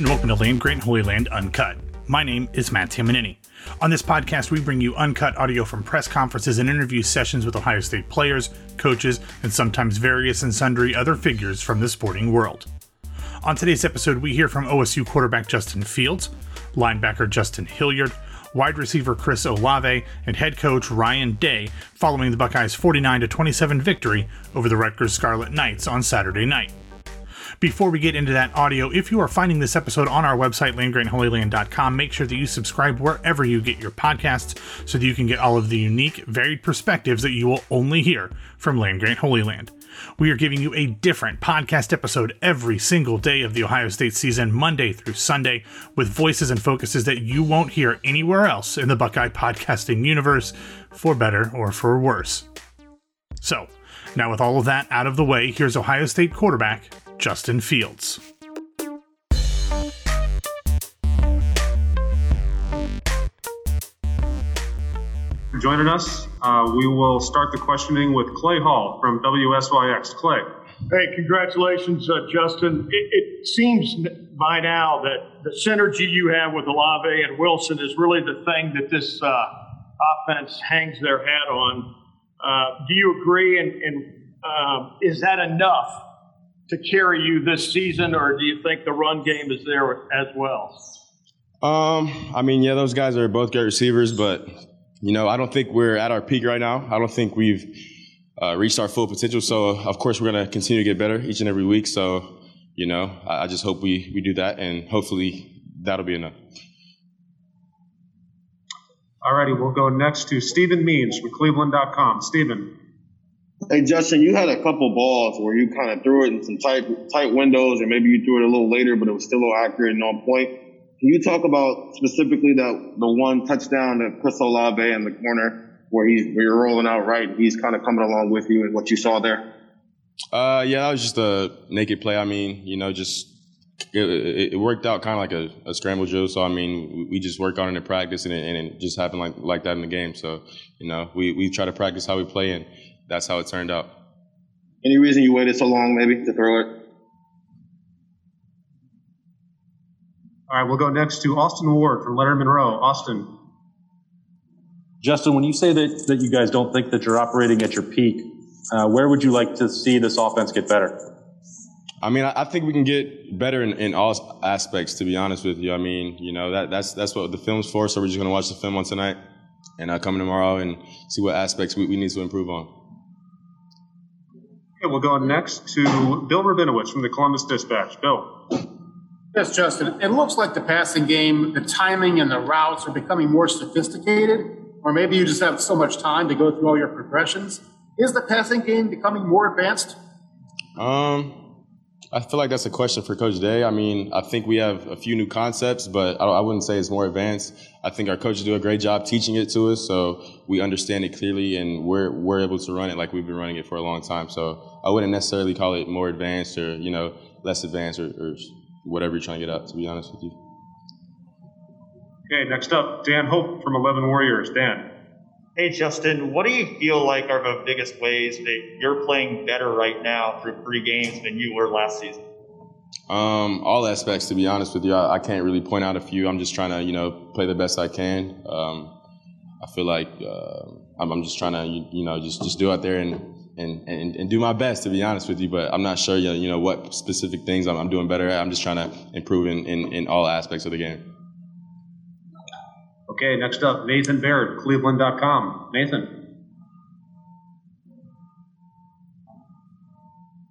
And welcome to Land Grant Holy Land Uncut. My name is Matt Tamanini. On this podcast, we bring you uncut audio from press conferences and interview sessions with Ohio State players, coaches, and sometimes various and sundry other figures from the sporting world. On today's episode, we hear from OSU quarterback Justin Fields, linebacker Justin Hilliard, wide receiver Chris Olave, and head coach Ryan Day following the Buckeyes' 49 27 victory over the Rutgers Scarlet Knights on Saturday night. Before we get into that audio, if you are finding this episode on our website, landgrantholyland.com, make sure that you subscribe wherever you get your podcasts so that you can get all of the unique, varied perspectives that you will only hear from Land Grant Holy Land. We are giving you a different podcast episode every single day of the Ohio State season, Monday through Sunday, with voices and focuses that you won't hear anywhere else in the Buckeye podcasting universe, for better or for worse. So, now with all of that out of the way, here's Ohio State quarterback Justin Fields. Joining us, uh, we will start the questioning with Clay Hall from WSYX. Clay. Hey, congratulations, uh, Justin. It, it, seems by now that the synergy you have with Olave and Wilson is really the thing that this uh, offense hangs their hat on. Uh, do you agree? And, and um, is that enough to carry you this season, or do you think the run game is there as well? Um, I mean, yeah, those guys are both great receivers, but you know, I don't think we're at our peak right now. I don't think we've uh, reached our full potential. So, of course, we're going to continue to get better each and every week. So, you know, I, I just hope we we do that, and hopefully that'll be enough. All righty, we'll go next to Stephen Means from Cleveland.com. Stephen. Hey Justin, you had a couple balls where you kind of threw it in some tight tight windows, or maybe you threw it a little later, but it was still accurate and on point. Can you talk about specifically that the one touchdown that Chris Olave in the corner where he's where you're rolling out right, he's kind of coming along with you and what you saw there? Uh, yeah, that was just a naked play. I mean, you know, just it, it worked out kind of like a, a, scramble drill. So I mean, we just worked on it in practice, and it, and it just happened like like that in the game. So you know, we we try to practice how we play and that's how it turned out. Any reason you waited so long, maybe, to throw it? All right, we'll go next to Austin Ward from Lettermen Row. Austin. Justin, when you say that, that you guys don't think that you're operating at your peak, uh, where would you like to see this offense get better? I mean, I, think we can get better in, in, all aspects. To be honest with you, I mean, you know, that, that's that's what the film's for. So we're just gonna watch the film on tonight, and uh, come tomorrow and see what aspects we, we need to improve on. Okay, we'll go next to Bill Rabinowitz from the Columbus Dispatch. Bill. Yes, Justin. It looks like the passing game, the timing and the routes are becoming more sophisticated, or maybe you just have so much time to go through all your progressions. Is the passing game becoming more advanced? Um, I feel like that's a question for Coach Day. I mean, I think we have a few new concepts, but I, I, wouldn't say it's more advanced. I think our coaches do a great job teaching it to us, so we understand it clearly, and we're we're able to run it like we've been running it for a long time. So I wouldn't necessarily call it more advanced or you know less advanced or, or whatever you're trying to get at. To be honest with you. Okay, next up, Dan Hope from Eleven Warriors. Dan. Hey, Justin, what do you feel like are the biggest ways that you're playing better right now through three games than you were last season? Um, all aspects, to be honest with you. I, I, can't really point out a few. I'm just trying to, you know, play the best I can. Um, I feel like uh, I'm, I'm, just trying to, you, you, know, just just do out there and, and, and, and, do my best, to be honest with you. But I'm not sure, you know, what specific things I'm, I'm doing better at. I'm just trying to improve in, in, in all aspects of the game. Okay, next up, Nathan Baird, Cleveland.com. Nathan.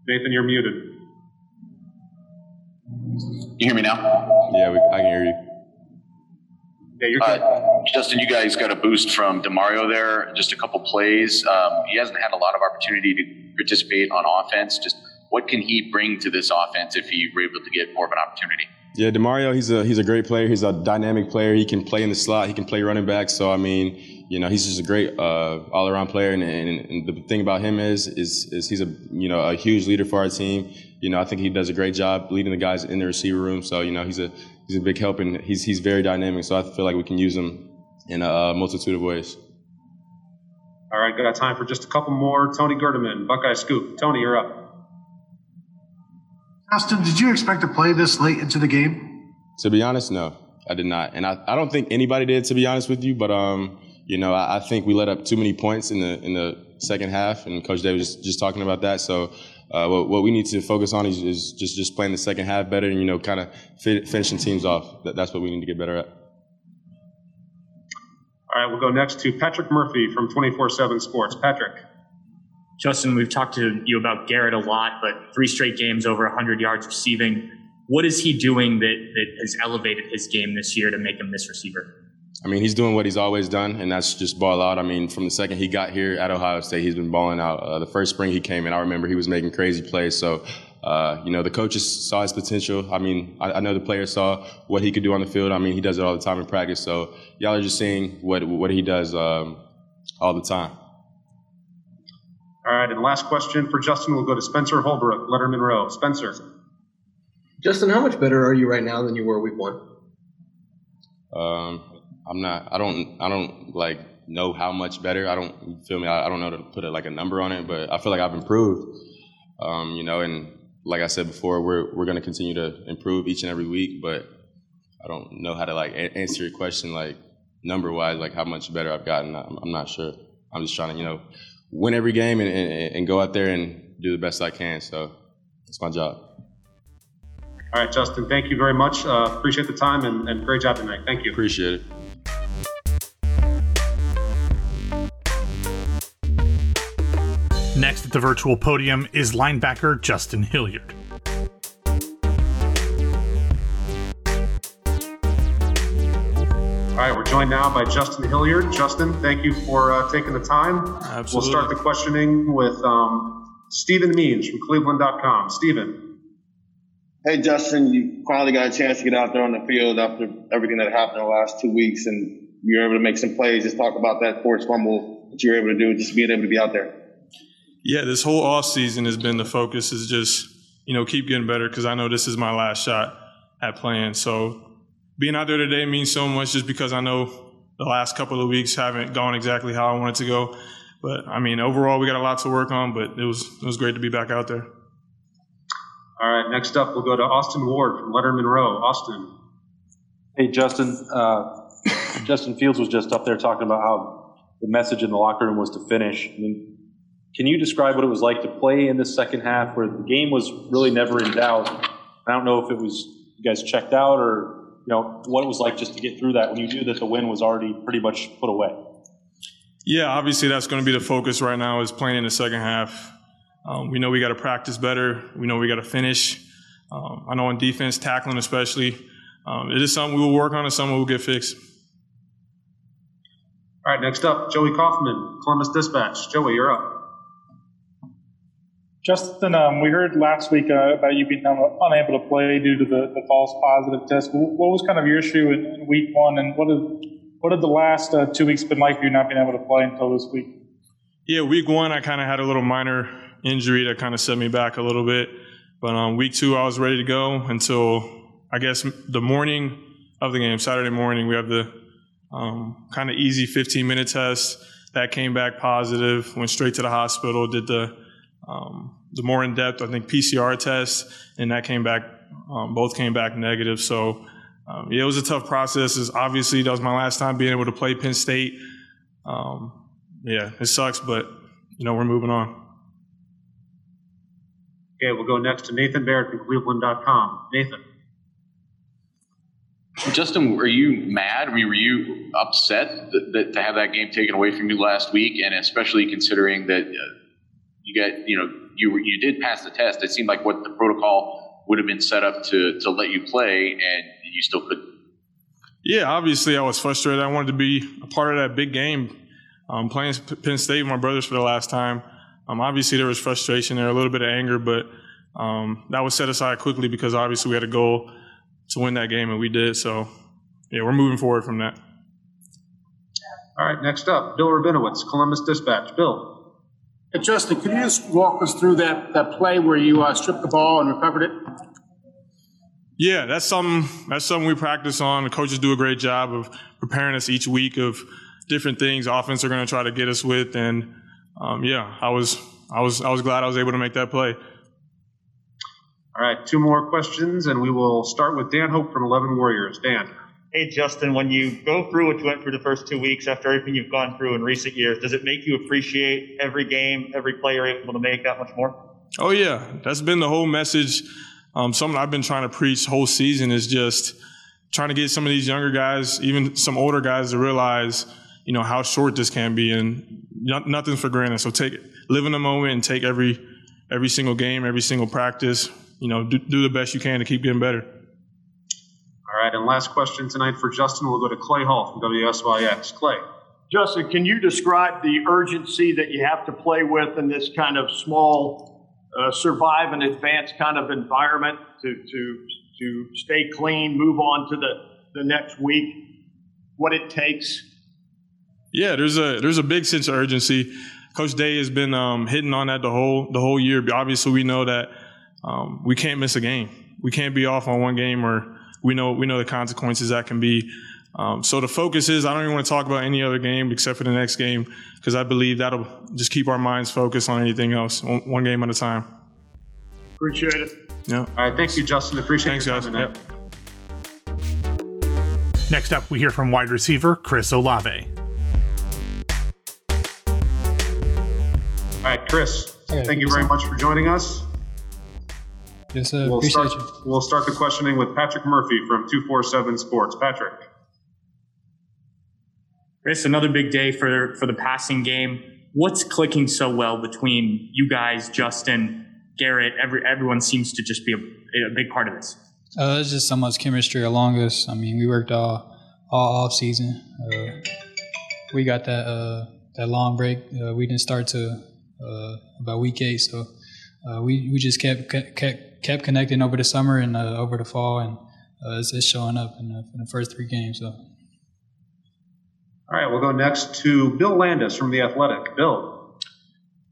Nathan, you're muted. You hear me now? Yeah, we, I can hear you. Yeah, uh, Justin, you guys got a boost from Demario there. Just a couple plays. Um, he hasn't had a lot of opportunity to participate on offense. Just what can he bring to this offense if he were able to get more of an opportunity? Yeah, Demario, he's a he's a great player. He's a dynamic player. He can play in the slot. He can play running back. So I mean, you know, he's just a great uh, all around player. And, and, and, the thing about him is, is is he's a you know a huge leader for our team. You know, I think he does a great job leading the guys in the receiver room. So you know, he's a he's a big help and he's he's very dynamic. So I feel like we can use him in a multitude of ways. All right, got time for just a couple more. Tony Gerdeman, Buckeye Scoop. Tony, you're up. Justin, did you expect to play this late into the game? To be honest, no, I did not, and I, I don't think anybody did. To be honest with you, but um, you know, I, I think we let up too many points in the in the second half, and Coach Davis was just, just talking about that. So uh, what, what, we need to focus on is, is, just just playing the second half better, and you know, kind of fi- finishing teams off. That, that's what we need to get better at. All right, we'll go next to Patrick Murphy from 24/7 Sports. Patrick. Justin, we've talked to you about Garrett a lot, but three straight games over 100 yards receiving. What is he doing that, that has elevated his game this year to make him this receiver? I mean, he's doing what he's always done, and that's just ball out. I mean, from the second he got here at Ohio State, he's been balling out. Uh, the first spring he came in, I remember he was making crazy plays. So, uh, you know, the coaches saw his potential. I mean, I, I, know the players saw what he could do on the field. I mean, he does it all the time in practice. So, y'all are just seeing what what he does um, all the time. All right, and last question for Justin We'll go to Spencer Holbrook, Lettermen Row. Spencer. Justin, how much better are you right now than you were week one? Um, I'm not. I don't. I don't like know how much better. I don't feel me. I, I don't know to put it like a number on it, but I feel like I've improved. Um, you know, and like I said before, we're we're going to continue to improve each and every week. But I don't know how to like a- answer your question like number wise, like how much better I've gotten. I'm, I'm not sure. I'm just trying to you know win every game and, and, and go out there and do the best I can. So it's my job. All right, Justin, thank you very much. Uh, appreciate the time and, and great job tonight. Thank you. Appreciate it. Next at the virtual podium is linebacker Justin Hilliard. Joined now by Justin Hilliard. Justin, thank you for uh, taking the time. Absolutely. We'll start the questioning with um, Stephen Means from Cleveland.com. Stephen. Hey, Justin, you finally got a chance to get out there on the field after everything that happened in the last two weeks, and you were able to make some plays. Just talk about that forced fumble that you were able to do, just being able to be out there. Yeah, this whole off season has been the focus is just you know keep getting better because I know this is my last shot at playing. So being out there today means so much just because I know the last couple of weeks haven't gone exactly how I wanted to go. But I mean, overall, we got a lot to work on. But it was it was great to be back out there. All right, next up, we'll go to Austin Ward from Lettermen Row. Austin. Hey, Justin. Uh, Justin Fields was just up there talking about how the message in the locker room was to finish. I mean, can you describe what it was like to play in the second half where the game was really never in doubt? I don't know if it was you guys checked out or you know what it was like just to get through that when you knew that the win was already pretty much put away. Yeah, obviously that's going to be the focus right now is playing in the second half. Um, we know we got to practice better. We know we got to finish. Um, I know on defense, tackling especially, um, it is something we will work on and something we'll get fixed. All right, next up, Joey Kaufman, Columbus Dispatch. Joey, you're up. Justin, um, we heard last week uh, about you being unable to play due to the, the false positive test. What was kind of your issue in, in week one, and what did what did the last uh, two weeks been like for you not being able to play until this week? Yeah, week one I kind of had a little minor injury that kind of set me back a little bit, but um, week two I was ready to go until I guess the morning of the game, Saturday morning. We have the um, kind of easy 15 minute test that came back positive. Went straight to the hospital, did the um, the more in depth, I think PCR test, and that came back. Um, both came back negative. So um, yeah, it was a tough process. It's obviously, that was my last time being able to play Penn State. Um, yeah, it sucks, but you know we're moving on. Okay, we'll go next to Nathan Baird from Cleveland.com. Nathan. Justin, were you mad? I mean, were you upset that, that, to have that game taken away from you last week, and especially considering that uh, you got, you know, you you did pass the test. It seemed like what the protocol would have been set up to to let you play, and you still couldn't. Yeah, obviously I was frustrated. I wanted to be a part of that big game. Um, playing Penn State with my brothers for the last time. Um, obviously there was frustration there, a little bit of anger, but um, that was set aside quickly because obviously we had a goal to win that game and we did. So yeah, we're moving forward from that. All right, next up, Bill Rabinowitz, Columbus Dispatch. Bill. Hey, Justin, could you just walk us through that, that play where you uh, stripped the ball and recovered it? Yeah, that's something that's something we practice on. The coaches do a great job of preparing us each week of different things offense are going to try to get us with, and um, yeah, I was I was I was glad I was able to make that play. All right, two more questions, and we will start with Dan Hope from Eleven Warriors. Dan. Hey, Justin, when you go through what you went through the first two weeks after everything you've gone through in recent years, does it make you appreciate every game, every play you're able to make that much more? Oh, yeah. That's been the whole message um, something I've been trying to preach whole season is just trying to get some of these younger guys, even some older guys, to realize, you know, how short this can be, and nothing's for granted. So take live in the moment and take every every single game, every single practice. You know, do, do the best you can to keep getting better. All right, and last question tonight for Justin. We'll go to Clay Hall from WSYX. Clay. Justin, can you describe the urgency that you have to play with in this kind of small uh, survive and advance kind of environment to, to, to stay clean, move on to the, the next week, what it takes? Yeah, there's a there's a big sense of urgency. Coach Day has been um, hitting on that the whole the whole year. Obviously, we know that um, we can't miss a game. We can't be off on one game, or we know we know the consequences that can be. Um, so the focus is I don't even want to talk about any other game except for the next game because I believe that'll just keep our minds focused on anything else, one, one game at a time. Appreciate it. Yeah. All right. Thank you, Justin. Appreciate it. Thanks, your guys. time tonight. Yep. Next up, we hear from wide receiver Chris Olave. All right, Chris. thank you very much for joining us. Yes, sir. We'll Appreciate start, you. we'll start the questioning with Patrick Murphy from 247 Sports. Patrick. Chris, another big day for for the passing game. What's clicking so well between you guys, Justin, Garrett? Every everyone seems to just be a, a big part of this. Uh, there's just so much chemistry along us. I mean, we worked all all off season. Uh, we got that uh, that long break. Uh, we didn't start to uh, about week eight, so uh, we we just kept kept kept connecting over the summer and uh, over the fall, and uh, it's, it's showing up in the, in the first three games. So. All right, we'll go next to Bill Landis from The Athletic. Bill.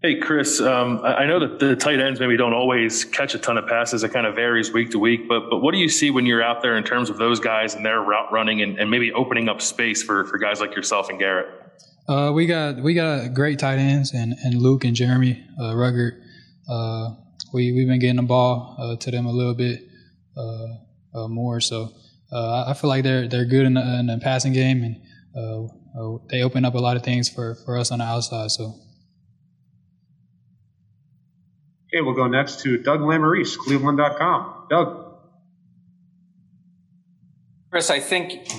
Hey, Chris. Um, I I know that the tight ends maybe don't always catch a ton of passes. It kind of varies week to week. But but what do you see when you're out there in terms of those guys and their route running and, and maybe opening up space for, for guys like yourself and Garrett? Uh, we got we got great tight ends and, and Luke and Jeremy uh, Ruckert. Uh, we we've been getting the ball uh, to them a little bit uh, uh, more. So uh, I feel like they're they're good in the, in the passing game and uh, uh, they open up a lot of things for, for us on the outside. So Okay, we'll go next to Doug Lesmerises, Cleveland.com. Doug. Chris, I think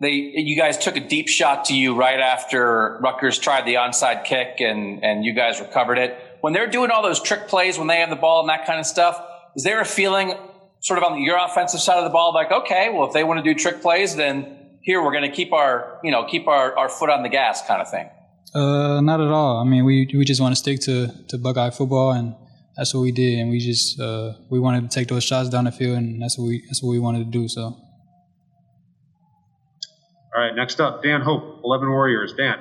they you guys took a deep shot to you right after Rutgers tried the onside kick and and you guys recovered it. When they're doing all those trick plays when they have the ball and that kind of stuff, is there a feeling sort of on your offensive side of the ball like, okay, well if they want to do trick plays, then here we're going to keep our you know keep our, our foot on the gas kind of thing. uh, not at all. I mean, we we just want to stick to to Buckeye football and. That's what we did, and we just uh, we wanted to take those shots down the field, and that's what we that's what we wanted to do. So, All right, next up, Dan Hope, 11 Warriors. Dan.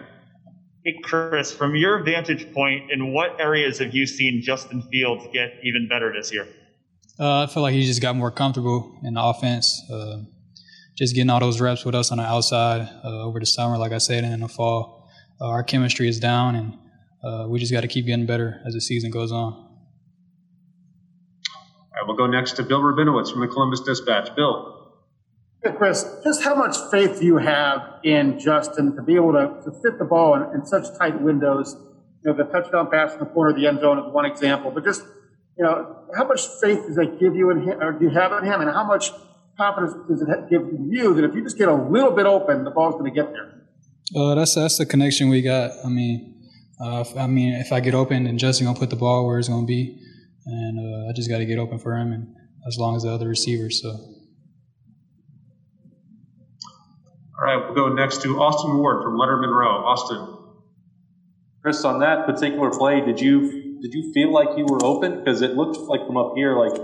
Hey, Chris, from your vantage point, in what areas have you seen Justin Fields get even better this year? Uh, I feel like he just got more comfortable in the offense. Uh, just getting all those reps with us on the outside uh, over the summer, like I said, and in the fall. Uh, our chemistry is down, and uh, we just got to keep getting better as the season goes on. All right, we'll go next to Bill Rabinowitz from the Columbus Dispatch. Bill. Chris, just how much faith do you have in Justin to be able to, to fit the ball in, in such tight windows? You know, the touchdown pass in the corner of the end zone is one example, but just, you know, how much faith does that give you in him, or do you have in him, and how much confidence does it give you that if you just get a little bit open, the ball's going to get there? Uh, that's that's the connection we got. I mean, uh, if, I mean, if I get open, then Justin gonna put the ball where it's gonna be, and uh, I just got to get open for him, and as long as the other receivers. So. All right, we'll go next to Austin Ward from Lettermen Row. Austin. Chris, on that particular play, did you did you feel like you were open? Because it looked like from up here, like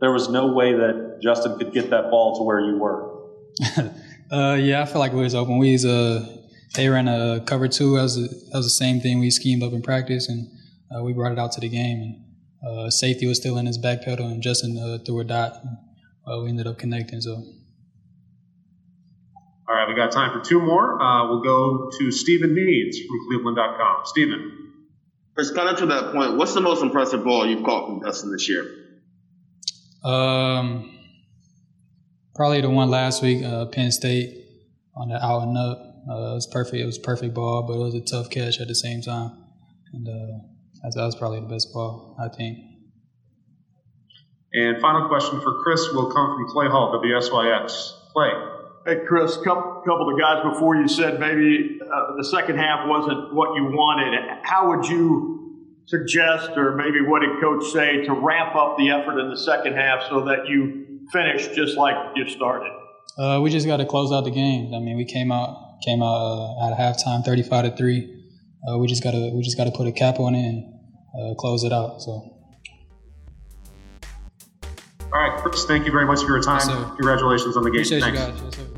there was no way that Justin could get that ball to where you were. uh, yeah, I feel like we was open. We was uh, they ran a cover two. That was, a, that was the same thing we schemed up in practice, and uh, we brought it out to the game. And uh, safety was still in his back pedal, and Justin uh, threw a dot. And, uh, we ended up connecting. So. All right, we got time for two more. Uh, we'll go to Stephen Means from Cleveland.com. Stephen. Chris, kind of to that point, what's the most impressive ball you've caught from Justin this year? Um, probably the one last week, uh, Penn State on the out and up. Uh, it was perfect. It was perfect ball, but it was a tough catch at the same time, and uh, that, that was probably the best ball I think. And final question for Chris will come from Clay Hall, WSYX. Clay. Hey, Chris, couple, couple of guys before you said maybe uh, the second half wasn't what you wanted. How would you suggest, or maybe what did Coach say, to ramp up the effort in the second half so that you finish just like you started? Uh, we just got to close out the game. I mean, we came out came out uh, at halftime, thirty-five to three. Uh, we just got to we just got to put a cap on it and uh, close it out. So. All right, Chris, thank you very much for your time. Yes, Congratulations on the game. Appreciate Thanks.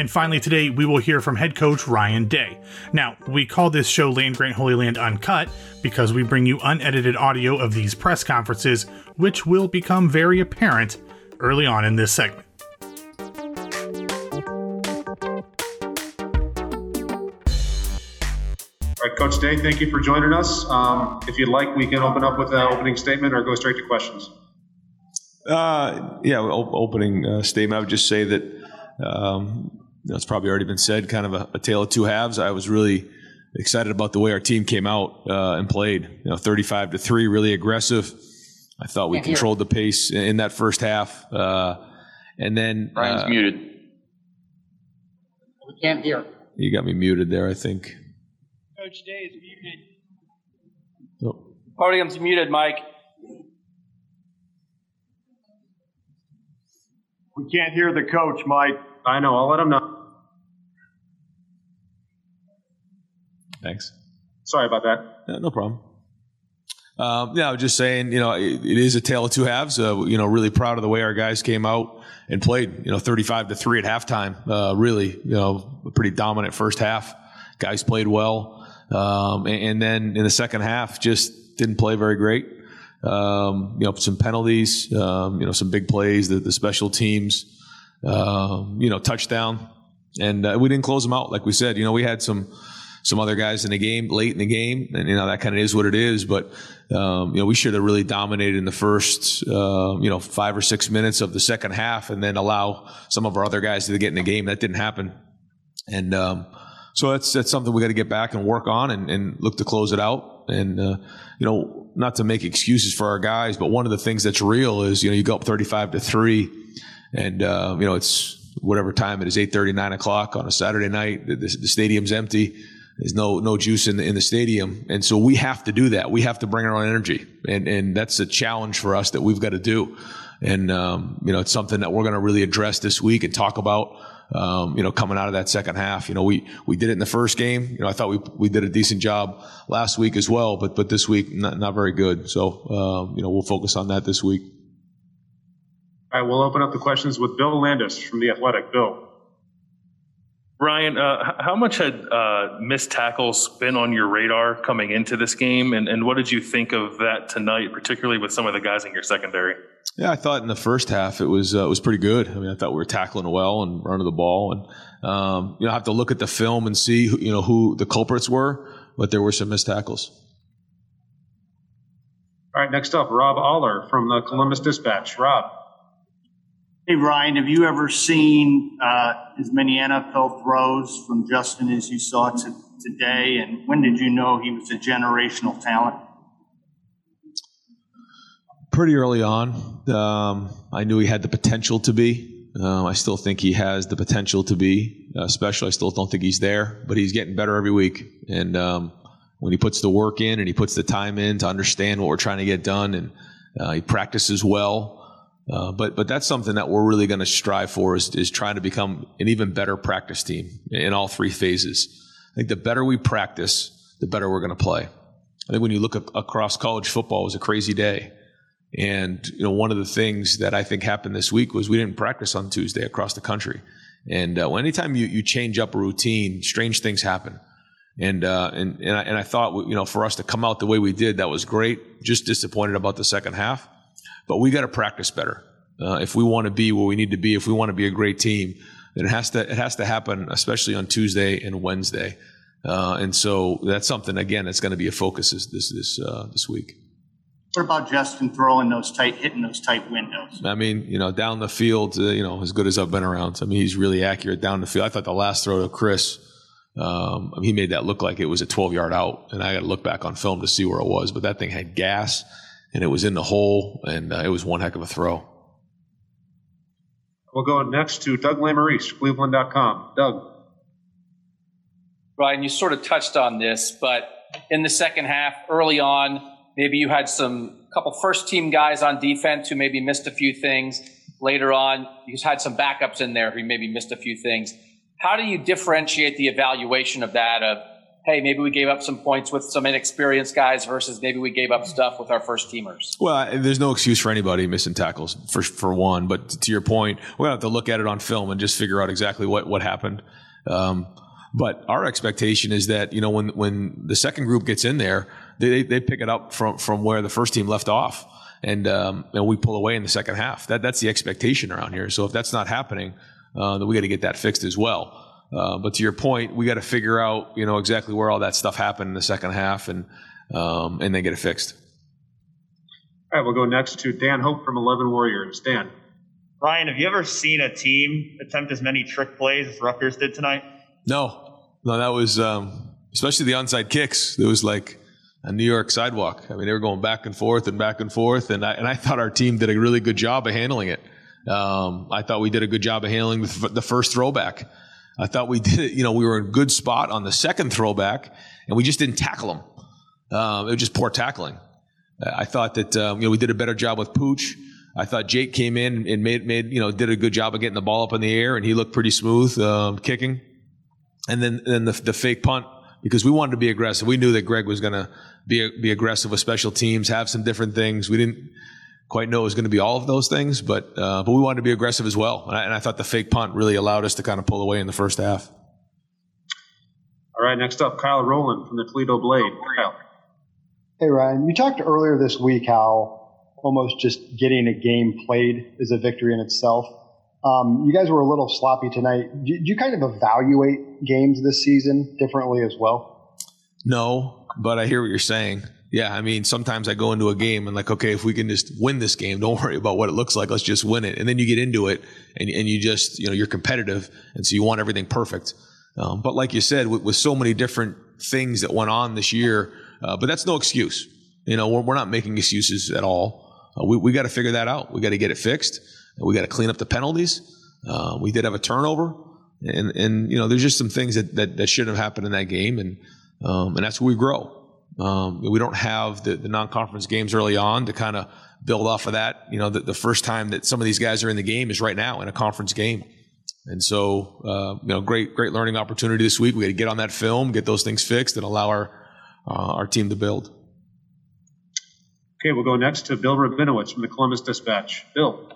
And finally, today we will hear from head coach Ryan Day. Now, we call this show Land Grant Holy Land Uncut because we bring you unedited audio of these press conferences, which will become very apparent early on in this segment. All right, Coach Day, thank you for joining us. Um, if you'd like, we can open up with an opening statement or go straight to questions. Uh, yeah, op- opening uh, statement. I would just say that um, you know, it's probably already been said. Kind of a, a tale of two halves. I was really excited about the way our team came out uh, and played. You know, thirty-five to three, really aggressive. I thought we Can't hear. controlled the pace in, in that first half, uh, and then Ryan's uh, muted. We can't hear. You got me muted there. I think. Coach Day is muted. Oh. Podium's muted, Mike. We can't hear the coach, Mike. I know. I'll let him know. Thanks. Sorry about that. Yeah, no problem. Um, yeah, I was just saying, you know, it, it is a tale of two halves. Uh, you know, really proud of the way our guys came out and played. You know, thirty-five to three at halftime. Uh, really, you know, a pretty dominant first half. Guys played well, um, and, and then in the second half, just didn't play very great. Um, you know, some penalties. Um, you know, some big plays. The, the special teams. Um, you know, touchdown, and uh, we didn't close them out like we said. You know, we had some some other guys in the game late in the game, and you know that kind of is what it is. But um, you know we should have really dominated in the first uh, you know five or six minutes of the second half, and then allow some of our other guys to get in the game. That didn't happen, and um, so that's that's something we got to get back and work on, and, and look to close it out. And uh, you know, not to make excuses for our guys, but one of the things that's real is you know you go up thirty-five to three, and uh, you know it's whatever time it is, eight thirty, nine o'clock on a Saturday night. The, the, the stadium's empty. There's no no juice in the, in the stadium, and so we have to do that. We have to bring our own energy, and and that's a challenge for us that we've got to do. And um, you know, it's something that we're going to really address this week and talk about. Um, you know, coming out of that second half, you know, we we did it in the first game. You know, I thought we we did a decent job last week as well, but but this week not not very good. So um, you know, we'll focus on that this week. All right, we'll open up the questions with Bill Landis from The Athletic. Bill. Ryan, uh, how much had uh, missed tackles been on your radar coming into this game, and, and what did you think of that tonight, particularly with some of the guys in your secondary? Yeah, I thought in the first half it was uh, it was pretty good. I mean, I thought we were tackling well and running the ball, and um, you know, I have to look at the film and see who, you know who the culprits were, but there were some missed tackles. All right, next up, Rob Oller from the Columbus Dispatch. Rob. Hey, Ryan, have you ever seen uh, as many NFL throws from Justin as you saw today? And when did you know he was a generational talent? Pretty early on. Um, I knew he had the potential to be. Um, I still think he has the potential to be uh, special. I still don't think he's there, but he's getting better every week. And um, when he puts the work in and he puts the time in to understand what we're trying to get done, and uh, he practices well, uh, but but that's something that we're really going to strive for is, is trying to become an even better practice team in all three phases. I think the better we practice, the better we're going to play. I think when you look across college football, it was a crazy day. And you know, one of the things that I think happened this week was we didn't practice on Tuesday across the country. And uh, anytime you, you change up a routine, strange things happen. And uh, and and I, and I thought you know for us to come out the way we did, that was great. Just disappointed about the second half. But we got to practice better uh, if we want to be where we need to be. If we want to be a great team, then it has to it has to happen, especially on Tuesday and Wednesday. Uh, and so that's something again that's going to be a focus this this this, uh, this week. What about Justin throwing those tight, hitting those tight windows? I mean, you know, down the field, uh, you know, as good as I've been around. I mean, he's really accurate down the field. I thought the last throw to Chris, um, he made that look like it was a 12 yard out, and I got to look back on film to see where it was. But that thing had gas and it was in the hole, and uh, it was one heck of a throw. We'll go next to Doug Lesmerises, Cleveland.com. Doug. Ryan, you sort of touched on this, but in the second half, early on, maybe you had some couple first team guys on defense who maybe missed a few things. Later on, you had some backups in there who maybe missed a few things. How do you differentiate the evaluation of that? Of hey, maybe we gave up some points with some inexperienced guys versus maybe we gave up stuff with our first teamers. Well, there's no excuse for anybody missing tackles for for one. But to your point, we're gonna have to look at it on film and just figure out exactly what what happened. Um, but our expectation is that you know when when the second group gets in there, they they pick it up from from where the first team left off, and um, and we pull away in the second half. That that's the expectation around here. So if that's not happening, uh, then we got to get that fixed as well. Uh, but to your point, we got to figure out, you know, exactly where all that stuff happened in the second half, and um, and then get it fixed. All right, we'll go next to Dan Hope from Eleven Warriors. Dan. Ryan, have you ever seen a team attempt as many trick plays as Rutgers did tonight? No, no, that was um, especially the onside kicks. It was like a New York sidewalk. I mean, they were going back and forth and back and forth, and I, and I thought our team did a really good job of handling it. Um, I thought we did a good job of handling the, the first throwback. I thought we did it. You know, we were in a good spot on the second throwback, and we just didn't tackle them. Um, it was just poor tackling. I thought that um, you know we did a better job with Pooch. I thought Jake came in and made made you know did a good job of getting the ball up in the air, and he looked pretty smooth um, kicking. And then then the, the fake punt because we wanted to be aggressive. We knew that Greg was going to be be aggressive with special teams, have some different things. We didn't quite know it was going to be all of those things, but uh, but we wanted to be aggressive as well. And I, and I, thought the fake punt really allowed us to kind of pull away in the first half. All right, next up, Kyle Rowland from the Toledo Blade. Kyle. Hey Ryan, you talked earlier this week how almost just getting a game played is a victory in itself. Um, you guys were a little sloppy tonight. Do you kind of evaluate games this season differently as well? No, but I hear what you're saying yeah, I mean, sometimes I go into a game and like, okay, if we can just win this game, don't worry about what it looks like. Let's just win it. And then you get into it and, and you just, you know, you're competitive. And so you want everything perfect. Um, but like you said, with, with, so many different things that went on this year, uh, but that's no excuse. You know, we're, we're not making excuses at all. Uh, we, we got to figure that out. We got to get it fixed. We got to clean up the penalties. Uh, we did have a turnover and, and, you know, there's just some things that, that, that shouldn't have happened in that game. And, um, and that's where we grow. Um, we don't have the, the non-conference games early on to kind of build off of that. You know, the, the, first time that some of these guys are in the game is right now in a conference game. And so, uh, you know, great, great learning opportunity this week. We got to get on that film, get those things fixed, and allow our uh, our team to build. Okay, we'll go next to Bill Rabinowitz from the Columbus Dispatch. Bill.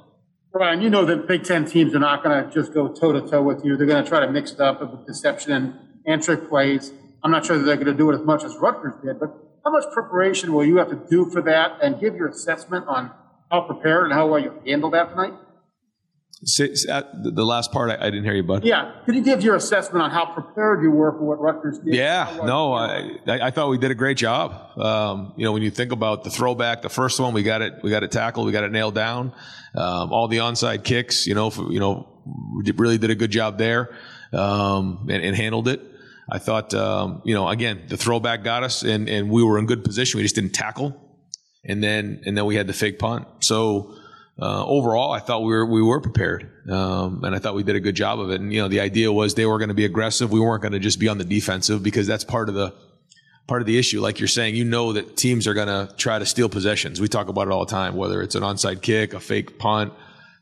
Ryan, you know that Big Ten teams are not going to just go toe to toe with you. They're going to try to mix it up with deception and, and trick plays. I'm not sure that they're going to do it as much as Rutgers did, but how much preparation will you have to do for that and give your assessment on how prepared and how well you handled that tonight? Uh, the last part, I, I didn't hear you, bud. Yeah. Could you give your assessment on how prepared you were for what Rutgers did? Yeah, no, I, I thought we did a great job. Um, you know, when you think about the throwback, the first one, we got it, we got it tackled, we got it nailed down. Um, all the onside kicks, you know, for, you know, we did- really did a good job there um, and, and handled it. I thought, um, you know, again, the throwback got us, and and we were in good position. We just didn't tackle, and then and then we had the fake punt. So uh, overall, I thought we were we were prepared, um, and I thought we did a good job of it. And you know, the idea was they were going to be aggressive. We weren't going to just be on the defensive because that's part of the part of the issue. Like you're saying, you know that teams are going to try to steal possessions. We talk about it all the time, whether it's an onside kick, a fake punt,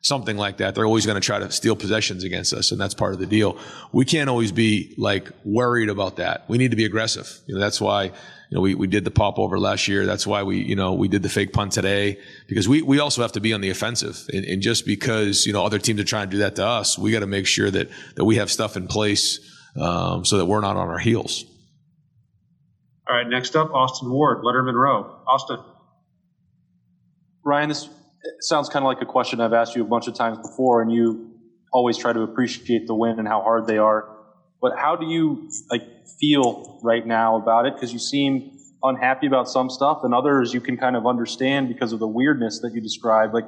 something like that. They're always going to try to steal possessions against us, and that's part of the deal. We can't always be like worried about that. We need to be aggressive. You know, that's why you know we, we did the pop over last year. That's why we you know we did the fake punt today because we we also have to be on the offensive. And, and just because you know other teams are trying to do that to us, we got to make sure that that we have stuff in place um, so that we're not on our heels. All right, next up, Austin Ward, Lettermen Row. Austin. Ryan, this sounds kind of like a question I've asked you a bunch of times before, and you always try to appreciate the win and how hard they are. But how do you like feel right now about it? Because you seem unhappy about some stuff, and others you can kind of understand because of the weirdness that you describe. Like,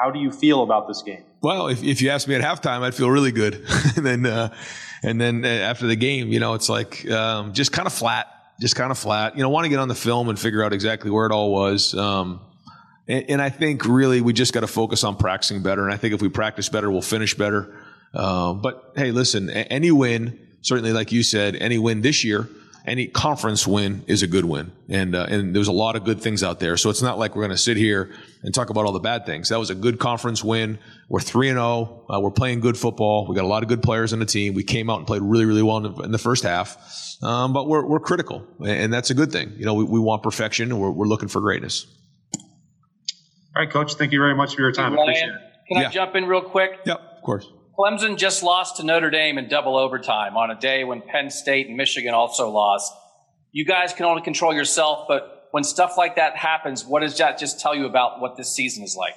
how do you feel about this game? Well, if, if you asked me at halftime, I'd feel really good, and then uh, and then uh, after the game, you know, it's like um, just kind of flat, just kind of flat. You know, want to get on the film and figure out exactly where it all was. Um, and, and I think really we just got to focus on practicing better. And I think if we practice better, we'll finish better. Um, but hey, listen, any win, certainly like you said, any win this year, any conference win is a good win. And uh, and there's a lot of good things out there. So it's not like we're going to sit here and talk about all the bad things. That was a good conference win. We're three and zero. Uh, we're playing good football. We got a lot of good players on the team. We came out and played really really well in the, in the first half. Um, but we're we're critical, and that's a good thing. You know, we, we want perfection, and we're we're looking for greatness. All right, Coach, thank you very much for your time. I appreciate it. can I jump in real quick? Yep, of course. Clemson just lost to Notre Dame in double overtime on a day when Penn State and Michigan also lost. You guys can only control yourself, but when stuff like that happens, what does that just tell you about what this season is like?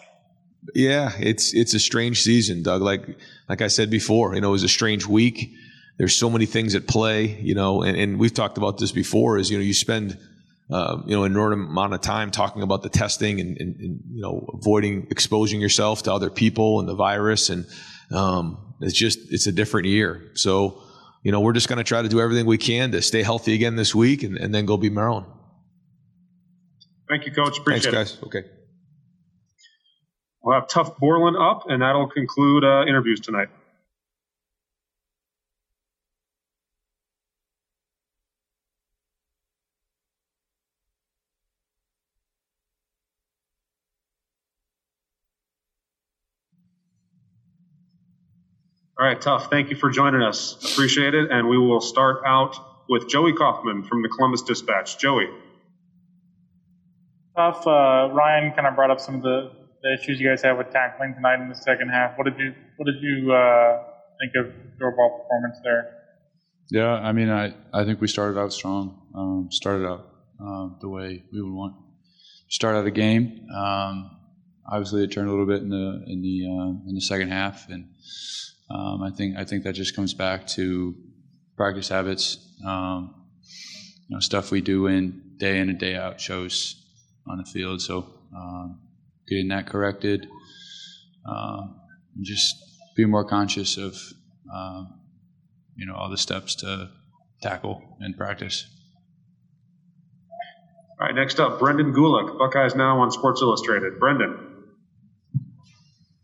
Yeah, it's it's a strange season, Doug. Like like I said before, you know, it was a strange week. There's so many things at play, you know, and, and we've talked about this before. Is you know, you spend uh, you know an enormous amount of time talking about the testing and, and, and you know avoiding exposing yourself to other people and the virus, and um, it's just it's a different year. So you know, we're just going to try to do everything we can to stay healthy again this week, and, and then go beat Maryland. Thank you, Coach. Appreciate Thanks, it. guys. Okay. We'll have Tuf Borland up, and that'll conclude uh, interviews tonight. All right, Tuf, thank you for joining us. Appreciate it. And we will start out with Joey Kaufman from the Columbus Dispatch. Joey. Tuf. Uh, Ryan kind of brought up some of the, the issues you guys had with tackling tonight in the second half. What did you What did you uh, think of your ball performance there? Yeah, I mean, I, I think we started out strong. Um, started out um, the way we would want. to Start out a game. Um, obviously, it turned a little bit in the in the uh, in the second half, and um, I think I think that just comes back to practice habits. Um, you know, stuff we do in day in and day out shows on the field. So um, getting that corrected, and just be more conscious of um, you know all the steps to tackle in practice. All right, next up, Brendan Gulick, Buckeyes Now on Sports Illustrated. Brendan.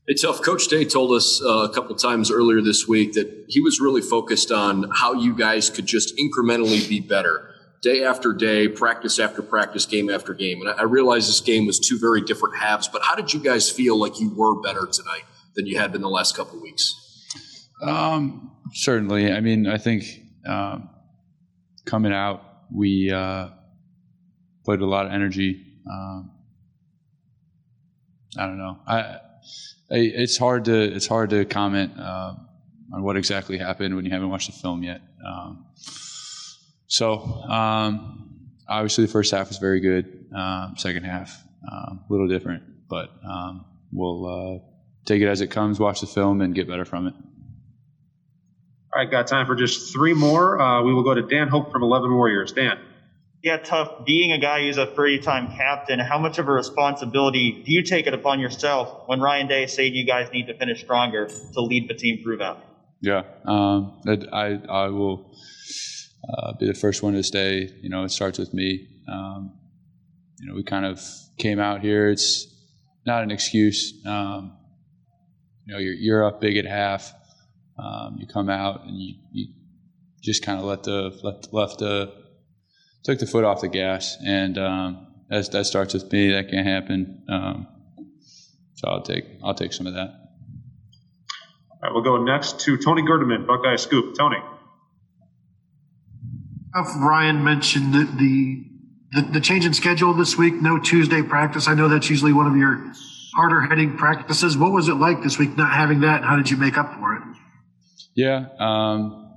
Hey, Tuf. Coach Day told us uh, a couple times earlier this week that he was really focused on how you guys could just incrementally be better day after day, practice after practice, game after game. And I, I realize this game was two very different halves, but how did you guys feel like you were better tonight than you had been the last couple weeks? Um, certainly. I mean, I think um, coming out, we uh, put a lot of energy. Um, I don't know. I it's hard to it's hard to comment uh, on what exactly happened when you haven't watched the film yet. Um, so um, obviously the first half was very good. Um, second half um, a little different, but um, we'll uh, take it as it comes, watch the film, and get better from it. All right, got time for just three more. Uh, we will go to Dan Hope from 11 Warriors. Dan. Yeah, Tuf. Being a guy who's a three-time captain, how much of a responsibility do you take it upon yourself when Ryan Day is saying you guys need to finish stronger to lead the team through that? Yeah, um, I I will uh, be the first one to say, you know, it starts with me. Um, you know, we kind of came out here. It's not an excuse. Um, you know, you're, you're up big at half. Um, you come out and you, you just kind of let the let, left the took the foot off the gas, and um, that that starts with me. That can't happen. Um, so I'll take I'll take some of that. All right, we'll go next to Tony Gerdeman, Buckeye Scoop. Tony. Ryan mentioned the, the, the the change in schedule this week. No Tuesday practice. I know that's usually one of your harder hitting practices. What was it like this week not having that? And how did you make up for it? Yeah, um,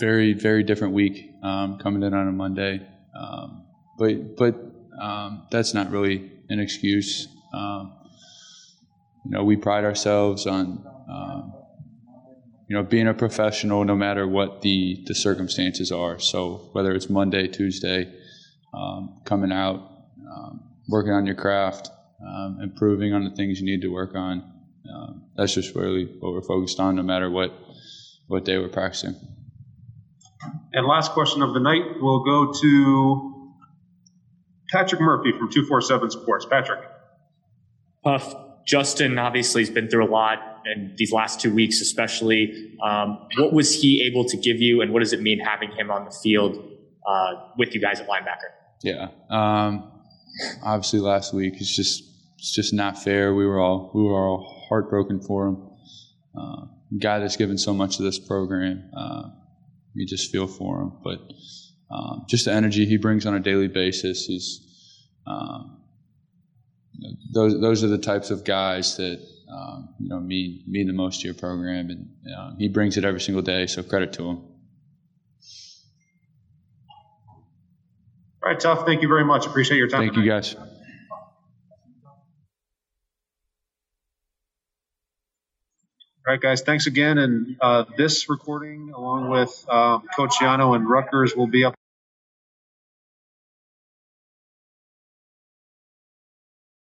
very very different week um, coming in on a Monday, um, but but um, that's not really an excuse. Um, you know, we pride ourselves on um, you know being a professional no matter what the the circumstances are. So whether it's Monday, Tuesday, coming out, working on your craft, improving on the things you need to work on. That's just really what we're focused on, no matter what what day we're practicing. And last question of the night will go to Patrick Murphy from 247 Sports. Patrick. Tuf, Justin obviously has been through a lot in these last two weeks, especially. Um, what was he able to give you, and what does it mean having him on the field uh, with you guys at linebacker? Yeah, um, obviously last week it's just it's just not fair. We were all we were all heartbroken for him. Uh, guy that's given so much to this program. Uh, you just feel for him, but um, just the energy he brings on a daily basis. He's um, those those are the types of guys that um, you know mean mean the most to your program, and uh, he brings it every single day. So credit to him. All right, Tuf. Thank you very much. Appreciate your time. Thank tonight. you, guys. All right, guys, thanks again. And uh, this recording, along with um, Coach Yano and Rutgers, will be up.